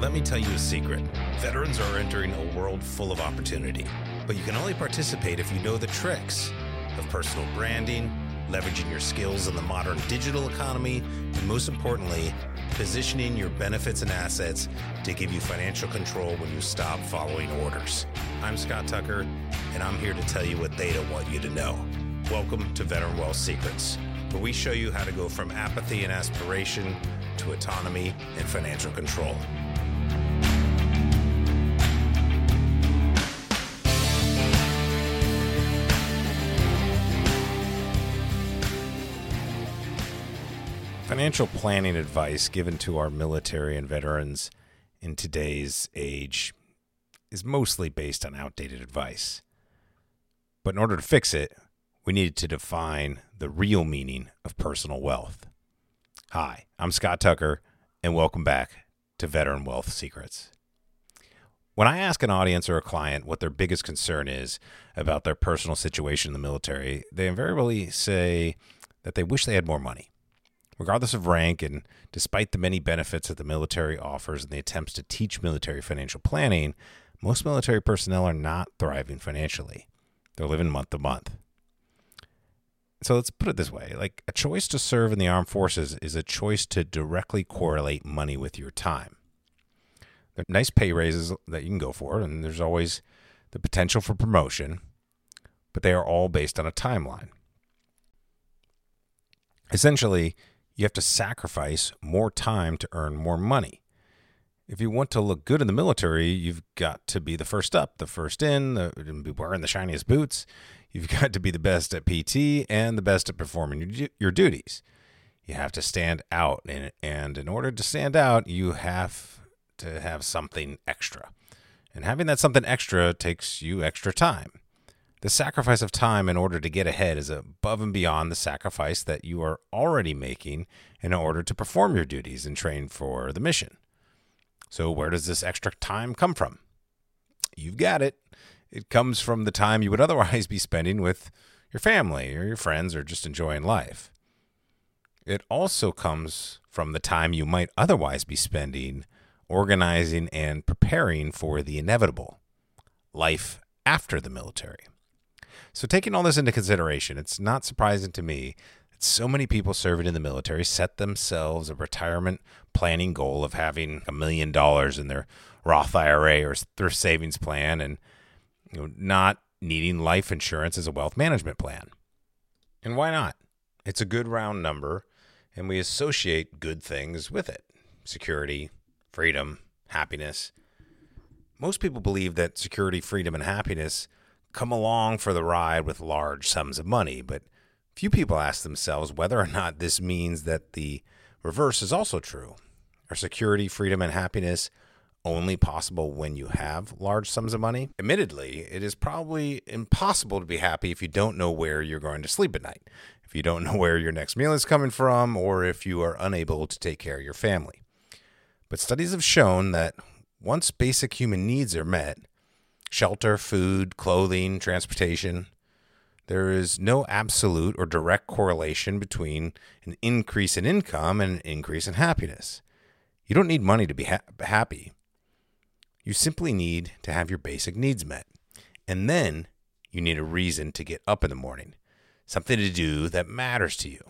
Let me tell you a secret. Veterans are entering a world full of opportunity, but you can only participate if you know the tricks of personal branding, leveraging your skills in the modern digital economy, and most importantly, positioning your benefits and assets to give you financial control when you stop following orders. I'm Scott Tucker, and I'm here to tell you what they don't want you to know. Welcome to Veteran Wealth Secrets, where we show you how to go from apathy and aspiration to autonomy and financial control. Financial planning advice given to our military and veterans in today's age is mostly based on outdated advice. But in order to fix it, we needed to define the real meaning of personal wealth. Hi, I'm Scott Tucker, and welcome back to Veteran Wealth Secrets. When I ask an audience or a client what their biggest concern is about their personal situation in the military, they invariably say that they wish they had more money regardless of rank, and despite the many benefits that the military offers and the attempts to teach military financial planning, most military personnel are not thriving financially. They're living month to month. So let's put it this way like a choice to serve in the armed forces is a choice to directly correlate money with your time. There are nice pay raises that you can go for, and there's always the potential for promotion, but they are all based on a timeline. Essentially, you have to sacrifice more time to earn more money. If you want to look good in the military, you've got to be the first up, the first in, the, wearing the shiniest boots. You've got to be the best at PT and the best at performing your, your duties. You have to stand out, and, and in order to stand out, you have to have something extra. And having that something extra takes you extra time. The sacrifice of time in order to get ahead is above and beyond the sacrifice that you are already making in order to perform your duties and train for the mission. So, where does this extra time come from? You've got it. It comes from the time you would otherwise be spending with your family or your friends or just enjoying life. It also comes from the time you might otherwise be spending organizing and preparing for the inevitable life after the military. So, taking all this into consideration, it's not surprising to me that so many people serving in the military set themselves a retirement planning goal of having a million dollars in their Roth IRA or thrift savings plan and you know, not needing life insurance as a wealth management plan. And why not? It's a good round number, and we associate good things with it security, freedom, happiness. Most people believe that security, freedom, and happiness come along for the ride with large sums of money, but few people ask themselves whether or not this means that the reverse is also true. Are security, freedom, and happiness only possible when you have large sums of money? Admittedly, it is probably impossible to be happy if you don't know where you're going to sleep at night, if you don't know where your next meal is coming from, or if you are unable to take care of your family. But studies have shown that once basic human needs are met, shelter, food, clothing, transportation. There is no absolute or direct correlation between an increase in income and an increase in happiness. You don't need money to be ha- happy. You simply need to have your basic needs met. And then you need a reason to get up in the morning, something to do that matters to you,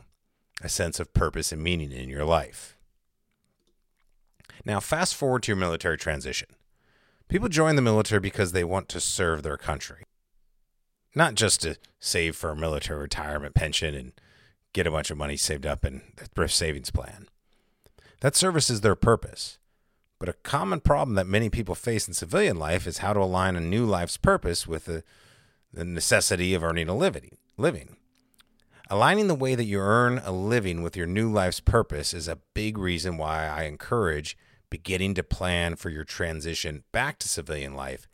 a sense of purpose and meaning in your life. Now, fast forward to your military transition. People join the military because they want to serve their country, not just to save for a military retirement pension and get a bunch of money saved up in a thrift savings plan. That service is their purpose. But a common problem that many people face in civilian life is how to align a new life's purpose with the, the necessity of earning a living. living. Aligning the way that you earn a living with your new life's purpose is a big reason why I encourage beginning to plan for your transition back to civilian life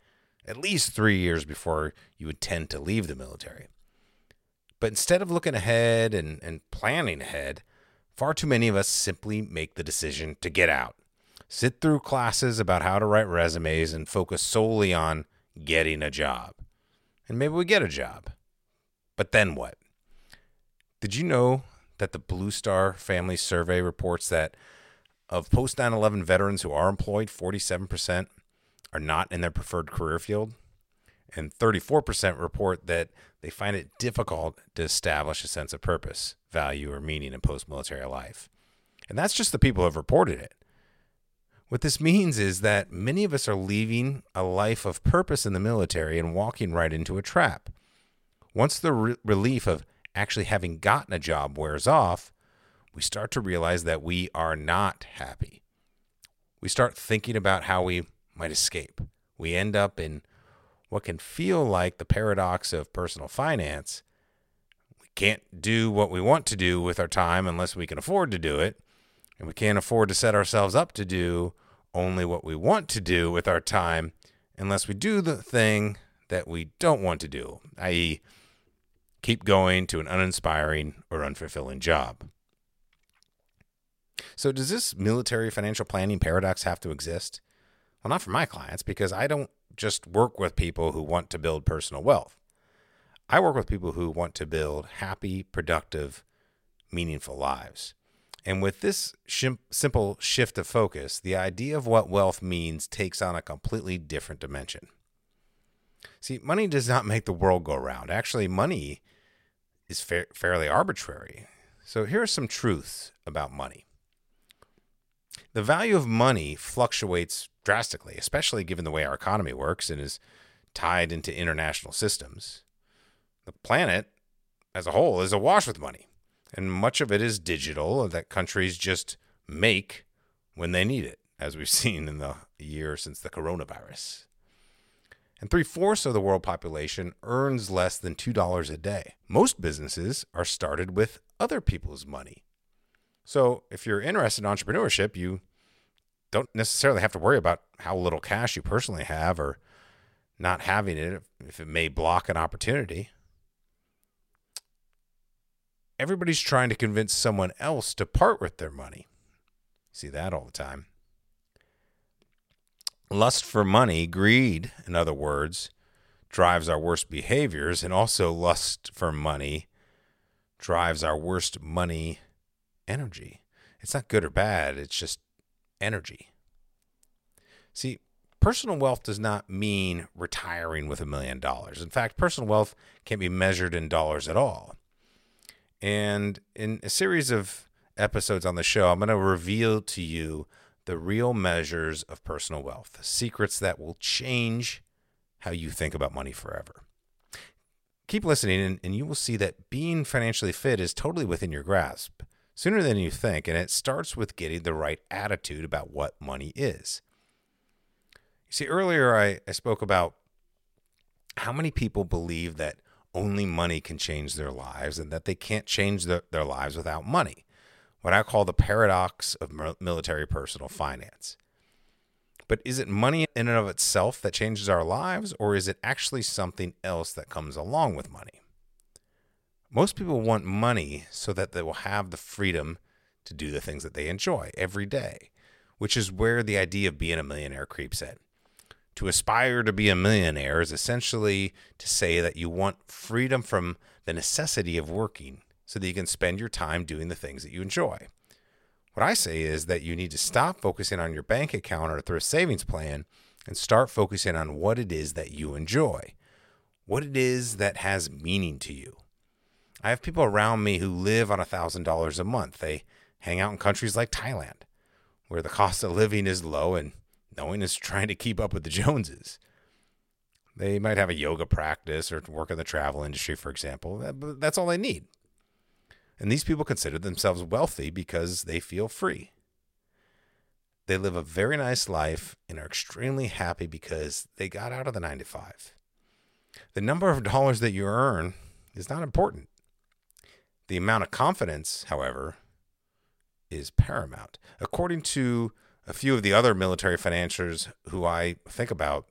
at least three years before you intend to leave the military. But instead of looking ahead and, and planning ahead, far too many of us simply make the decision to get out, sit through classes about how to write resumes, and focus solely on getting a job. And maybe we get a job. But then what? Did you know that the Blue Star Family Survey reports that of post 9 11 veterans who are employed, 47% are not in their preferred career field. And 34% report that they find it difficult to establish a sense of purpose, value, or meaning in post military life. And that's just the people who have reported it. What this means is that many of us are leaving a life of purpose in the military and walking right into a trap. Once the re- relief of actually having gotten a job wears off, we start to realize that we are not happy. We start thinking about how we might escape. We end up in what can feel like the paradox of personal finance. We can't do what we want to do with our time unless we can afford to do it. And we can't afford to set ourselves up to do only what we want to do with our time unless we do the thing that we don't want to do, i.e., keep going to an uninspiring or unfulfilling job. So, does this military financial planning paradox have to exist? Well, not for my clients, because I don't just work with people who want to build personal wealth. I work with people who want to build happy, productive, meaningful lives. And with this shim- simple shift of focus, the idea of what wealth means takes on a completely different dimension. See, money does not make the world go round. Actually, money is fa- fairly arbitrary. So here are some truths about money. The value of money fluctuates drastically, especially given the way our economy works and is tied into international systems. The planet as a whole is awash with money and much of it is digital that countries just make when they need it, as we've seen in the year since the coronavirus. And three fourths of the world population earns less than $2 a day. Most businesses are started with other people's money. So if you're interested in entrepreneurship, you don't necessarily have to worry about how little cash you personally have or not having it if it may block an opportunity everybody's trying to convince someone else to part with their money. See that all the time. Lust for money, greed, in other words, drives our worst behaviors, and also lust for money drives our worst money energy. It's not good or bad, it's just energy. See, personal wealth does not mean retiring with a million dollars. In fact, personal wealth can't be measured in dollars at all. And in a series of episodes on the show, I'm going to reveal to you the real measures of personal wealth, secrets that will change how you think about money forever. Keep listening, and, and you will see that being financially fit is totally within your grasp sooner than you think. And it starts with getting the right attitude about what money is. You see, earlier I, I spoke about how many people believe that only money can change their lives and that they can't change the, their lives without money. What I call the paradox of military personal finance. But is it money in and of itself that changes our lives, or is it actually something else that comes along with money? Most people want money so that they will have the freedom to do the things that they enjoy every day, which is where the idea of being a millionaire creeps in. To aspire to be a millionaire is essentially to say that you want freedom from the necessity of working so that you can spend your time doing the things that you enjoy. What I say is that you need to stop focusing on your bank account or thrift savings plan and start focusing on what it is that you enjoy, what it is that has meaning to you. I have people around me who live on $1,000 a month. They hang out in countries like Thailand, where the cost of living is low and no one is trying to keep up with the Joneses. They might have a yoga practice or work in the travel industry, for example. That's all they need. And these people consider themselves wealthy because they feel free. They live a very nice life and are extremely happy because they got out of the nine to five. The number of dollars that you earn is not important. The amount of confidence, however, is paramount. According to a few of the other military financiers who I think about,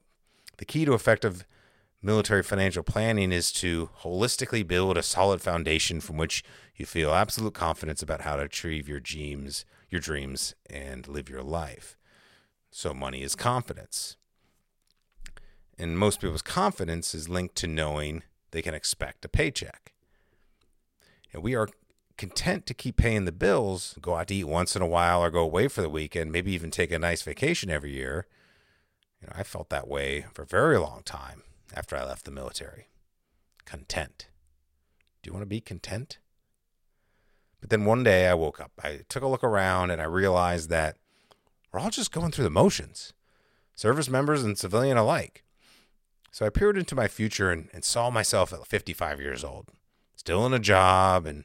the key to effective military financial planning is to holistically build a solid foundation from which you feel absolute confidence about how to achieve your dreams, your dreams and live your life. So money is confidence. And most people's confidence is linked to knowing they can expect a paycheck. And we are content to keep paying the bills, go out to eat once in a while or go away for the weekend, maybe even take a nice vacation every year. You know, I felt that way for a very long time after I left the military. Content. Do you want to be content? But then one day I woke up. I took a look around and I realized that we're all just going through the motions, service members and civilian alike. So I peered into my future and, and saw myself at 55 years old, still in a job and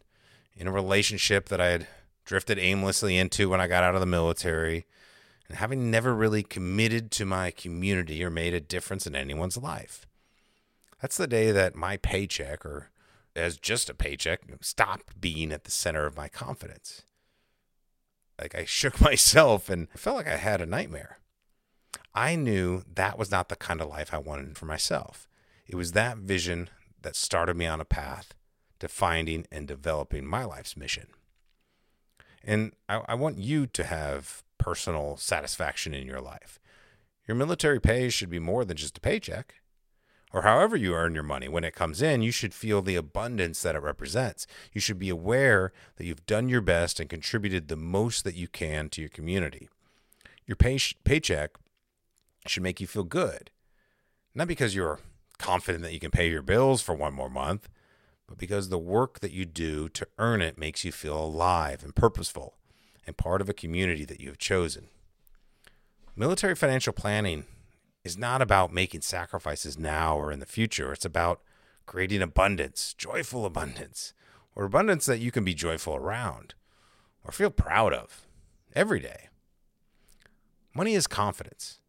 in a relationship that I had drifted aimlessly into when I got out of the military, and having never really committed to my community or made a difference in anyone's life. That's the day that my paycheck, or as just a paycheck, stopped being at the center of my confidence. Like I shook myself and felt like I had a nightmare. I knew that was not the kind of life I wanted for myself. It was that vision that started me on a path to finding and developing my life's mission. And I, I, want you to have personal satisfaction in your life. Your military pay should be more than just a paycheck. Or however you earn your money, when it comes in, you should feel the abundance that it represents. You should be aware that you've done your best and contributed the most that you can to your community. Your pay- paycheck should make you feel good, not because you're confident that you can pay your bills for one more month, but because the work that you do to earn it makes you feel alive and purposeful and part of a community that you have chosen. Military financial planning is not about making sacrifices now or in the future. It's about creating abundance, joyful abundance, or abundance that you can be joyful around or feel proud of every day. Money is confidence.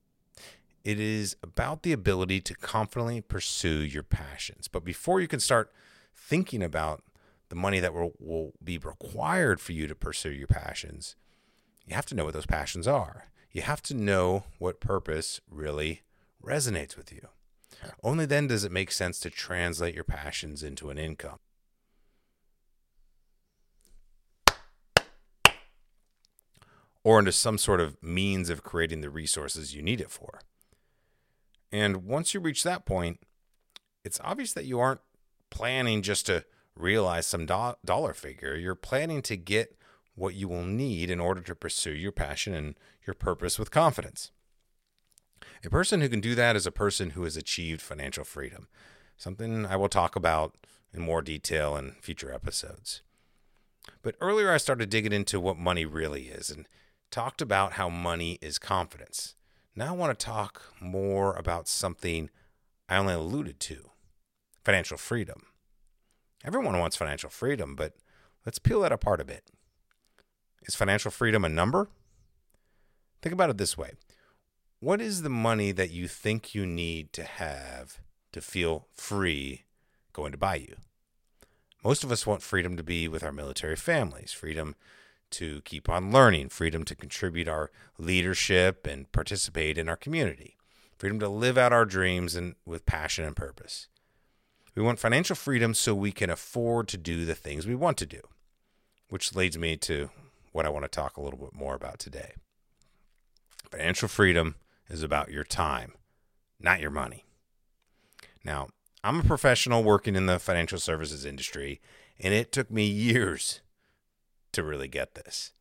It is about the ability to confidently pursue your passions. But before you can start thinking about the money that will, will be required for you to pursue your passions, you have to know what those passions are. You have to know what purpose really resonates with you. Only then does it make sense to translate your passions into an income. Or into some sort of means of creating the resources you need it for. And once you reach that point, it's obvious that you aren't planning just to realize some do- dollar figure. You're planning to get what you will need in order to pursue your passion and your purpose with confidence. A person who can do that is a person who has achieved financial freedom, something I will talk about in more detail in future episodes. But earlier, I started digging into what money really is and talked about how money is confidence. Now, I want to talk more about something I only alluded to financial freedom. Everyone wants financial freedom, but let's peel that apart a bit. Is financial freedom a number? Think about it this way What is the money that you think you need to have to feel free going to buy you? Most of us want freedom to be with our military families, freedom to keep on learning, freedom to contribute our leadership and participate in our community, freedom to live out our dreams and with passion and purpose. We want financial freedom so we can afford to do the things we want to do, which leads me to what I want to talk a little bit more about today. Financial freedom is about your time, not your money. Now, I'm a professional working in the financial services industry, and it took me years to really get this.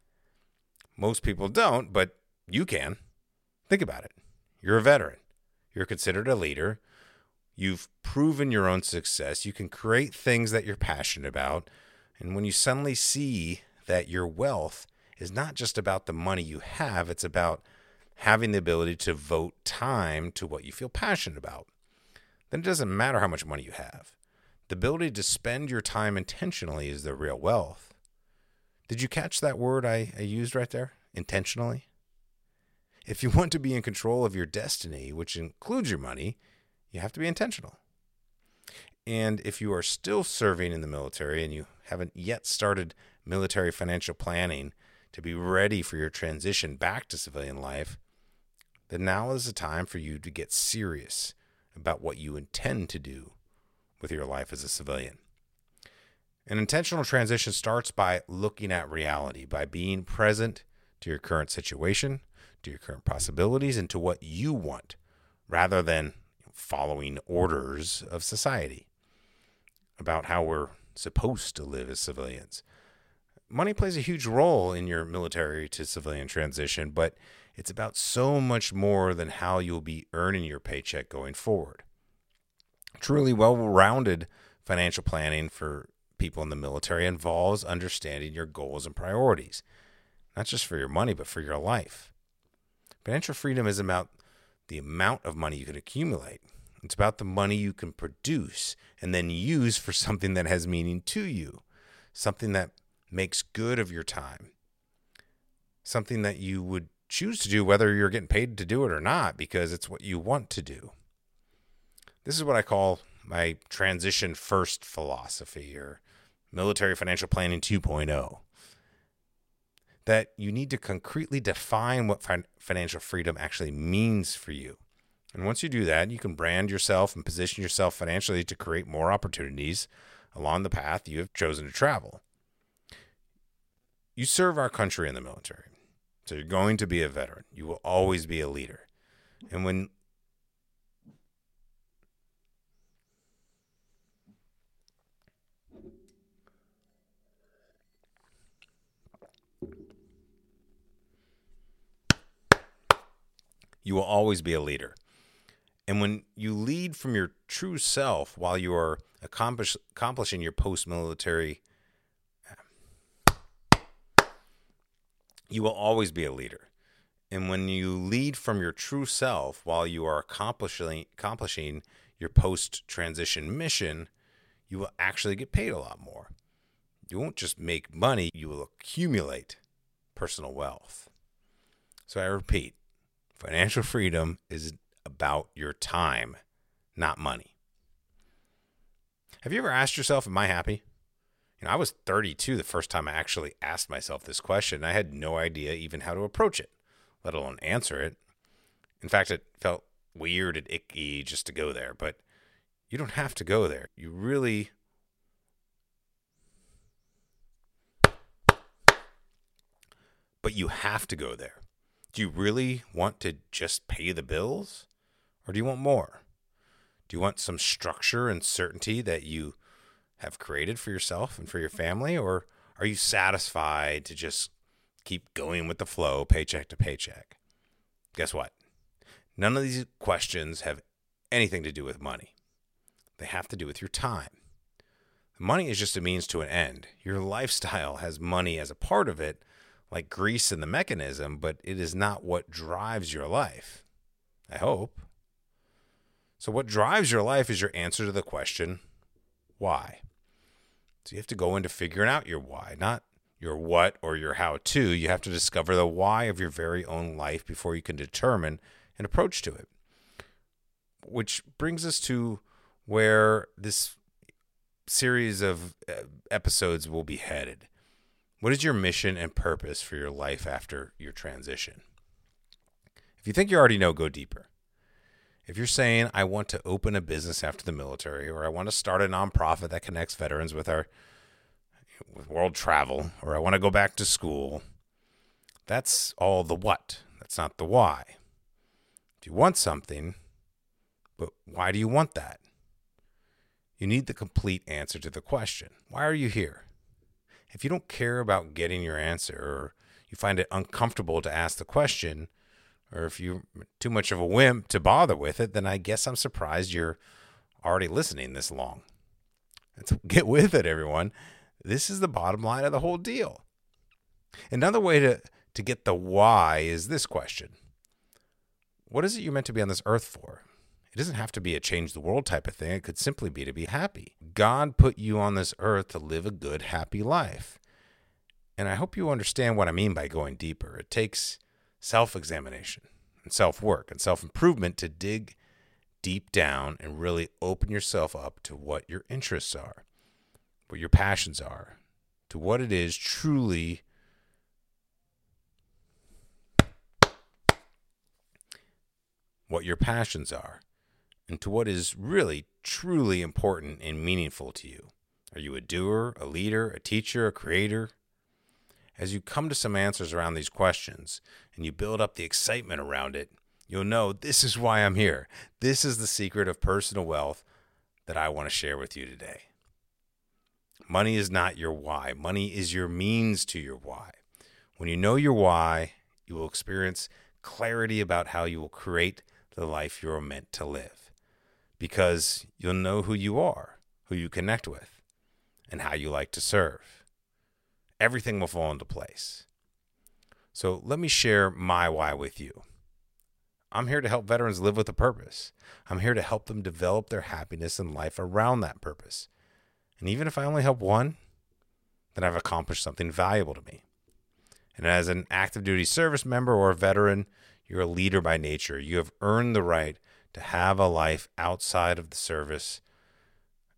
Most people don't, but you can. Think about it. You're a veteran, you're considered a leader, You've proven your own success. You can create things that you're passionate about. And when you suddenly see that your wealth is not just about the money you have, it's about having the ability to vote time to what you feel passionate about, then it doesn't matter how much money you have. The ability to spend your time intentionally is the real wealth. Did you catch that word I, I used right there? Intentionally? If you want to be in control of your destiny, which includes your money, you have to be intentional. And if you are still serving in the military and you haven't yet started military financial planning to be ready for your transition back to civilian life, then now is the time for you to get serious about what you intend to do with your life as a civilian. An intentional transition starts by looking at reality, by being present to your current situation, to your current possibilities, and to what you want, rather than following orders of society about how we're supposed to live as civilians. money plays a huge role in your military to civilian transition, but it's about so much more than how you'll be earning your paycheck going forward. Truly well rounded financial planning for people in the military involves understanding your goals and priorities, not just for your money, but for your life. Financial freedom is about the amount of money you can accumulate. It's about the money you can produce and then use for something that has meaning to you, something that makes good of your time, something that you would choose to do whether you're getting paid to do it or not because it's what you want to do. This is what I call my transition first philosophy or military financial planning 2.0 that you need to concretely define what financial freedom actually means for you. And once you do that, you can brand yourself and position yourself financially to create more opportunities along the path you have chosen to travel. You serve our country in the military. So you're going to be a veteran. You will always be a leader. And when you will always be a leader. And when you lead from your true self while you are accomplish, accomplishing your post military, you will always be a leader. And when you lead from your true self while you are accomplishing, accomplishing your post transition mission, you will actually get paid a lot more. You won't just make money, you will accumulate personal wealth. So I repeat Financial freedom is about your time, not money. Have you ever asked yourself, Am I happy? You know, I was 32 the first time I actually asked myself this question. I had no idea even how to approach it, let alone answer it. In fact, it felt weird and icky just to go there, but you don't have to go there. You really but you have to go there. Do you really want to just pay the bills? Or do you want more? Do you want some structure and certainty that you have created for yourself and for your family? Or are you satisfied to just keep going with the flow, paycheck to paycheck? Guess what? None of these questions have anything to do with money, they have to do with your time. Money is just a means to an end. Your lifestyle has money as a part of it, like grease in the mechanism, but it is not what drives your life. I hope. So, what drives your life is your answer to the question, why? So, you have to go into figuring out your why, not your what or your how to. You have to discover the why of your very own life before you can determine an approach to it. Which brings us to where this series of uh, episodes will be headed. What is your mission and purpose for your life after your transition? If you think you already know, go deeper. If you're saying, I want to open a business after the military, or I want to start a nonprofit that connects veterans with our with world travel, or I want to go back to school, that's all the what. That's not the why. If you want something, but why do you want that? You need the complete answer to the question. Why are you here? If you don't care about getting your answer or you find it uncomfortable to ask the question, or if you're too much of a wimp to bother with it, then I guess I'm surprised you're already listening this long. Let's get with it, everyone. This is the bottom line of the whole deal. Another way to, to get the why is this question What is it you're meant to be on this earth for? It doesn't have to be a change the world type of thing. It could simply be to be happy. God put you on this earth to live a good, happy life. And I hope you understand what I mean by going deeper. It takes self examination and self work and self improvement to dig deep down and really open yourself up to what your interests are, what your passions are, to what it is truly what your passions are and to what is really, truly important and meaningful to you. Are you a doer, a leader, a teacher, a creator? As you come to some answers around these questions and you build up the excitement around it, you'll know this is why I'm here. This is the secret of personal wealth that I want to share with you today. Money is not your why. Money is your means to your why. When you know your why, you will experience clarity about how you will create the life you're meant to live. Because you'll know who you are, who you connect with, and how you like to serve. Everything will fall into place. So let me share my why with you. I'm here to help veterans live with a purpose. I'm here to help them develop their happiness and life around that purpose. And even if I only help one, then I've accomplished something valuable to me. And as an active duty service member or a veteran, you're a leader by nature. You have earned the right to have a life outside of the service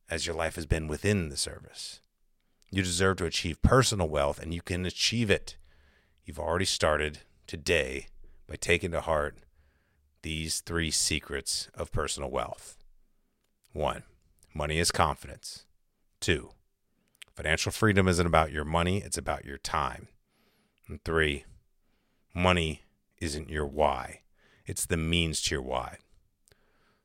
as your life has been within the service. You deserve to achieve personal wealth, and you can achieve it. You've already started today by taking to heart these three secrets of personal wealth. One, money is confidence. Two, financial freedom isn't about your money, it's about your time. And three, money isn't your why, it's the means to your why.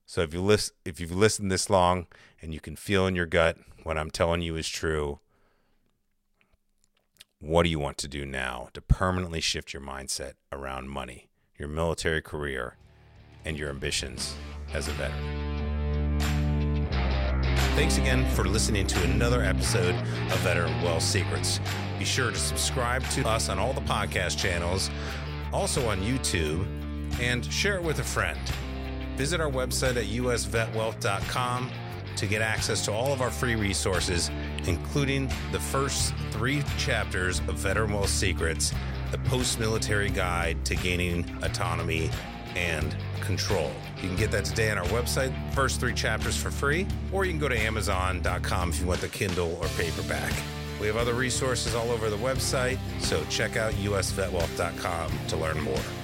So if you list, if you've listened this long and you can feel in your gut what I'm telling you is true, what do you want to do now to permanently shift your mindset around money, your military career, and your ambitions as a veteran? Thanks again for listening to another episode of Veteran Wealth Secrets. Be sure to subscribe to us on all the podcast channels, also on YouTube, and share it with a friend. Visit our website at usvetwealth.com to get access to all of our free resources, including the first three chapters of Veteran Wealth Secrets, the post military guide to gaining autonomy and control. You can get that today on our website, first three chapters for free, or you can go to Amazon.com if you want the Kindle or paperback. We have other resources all over the website, so check out usvetwealth.com to learn more.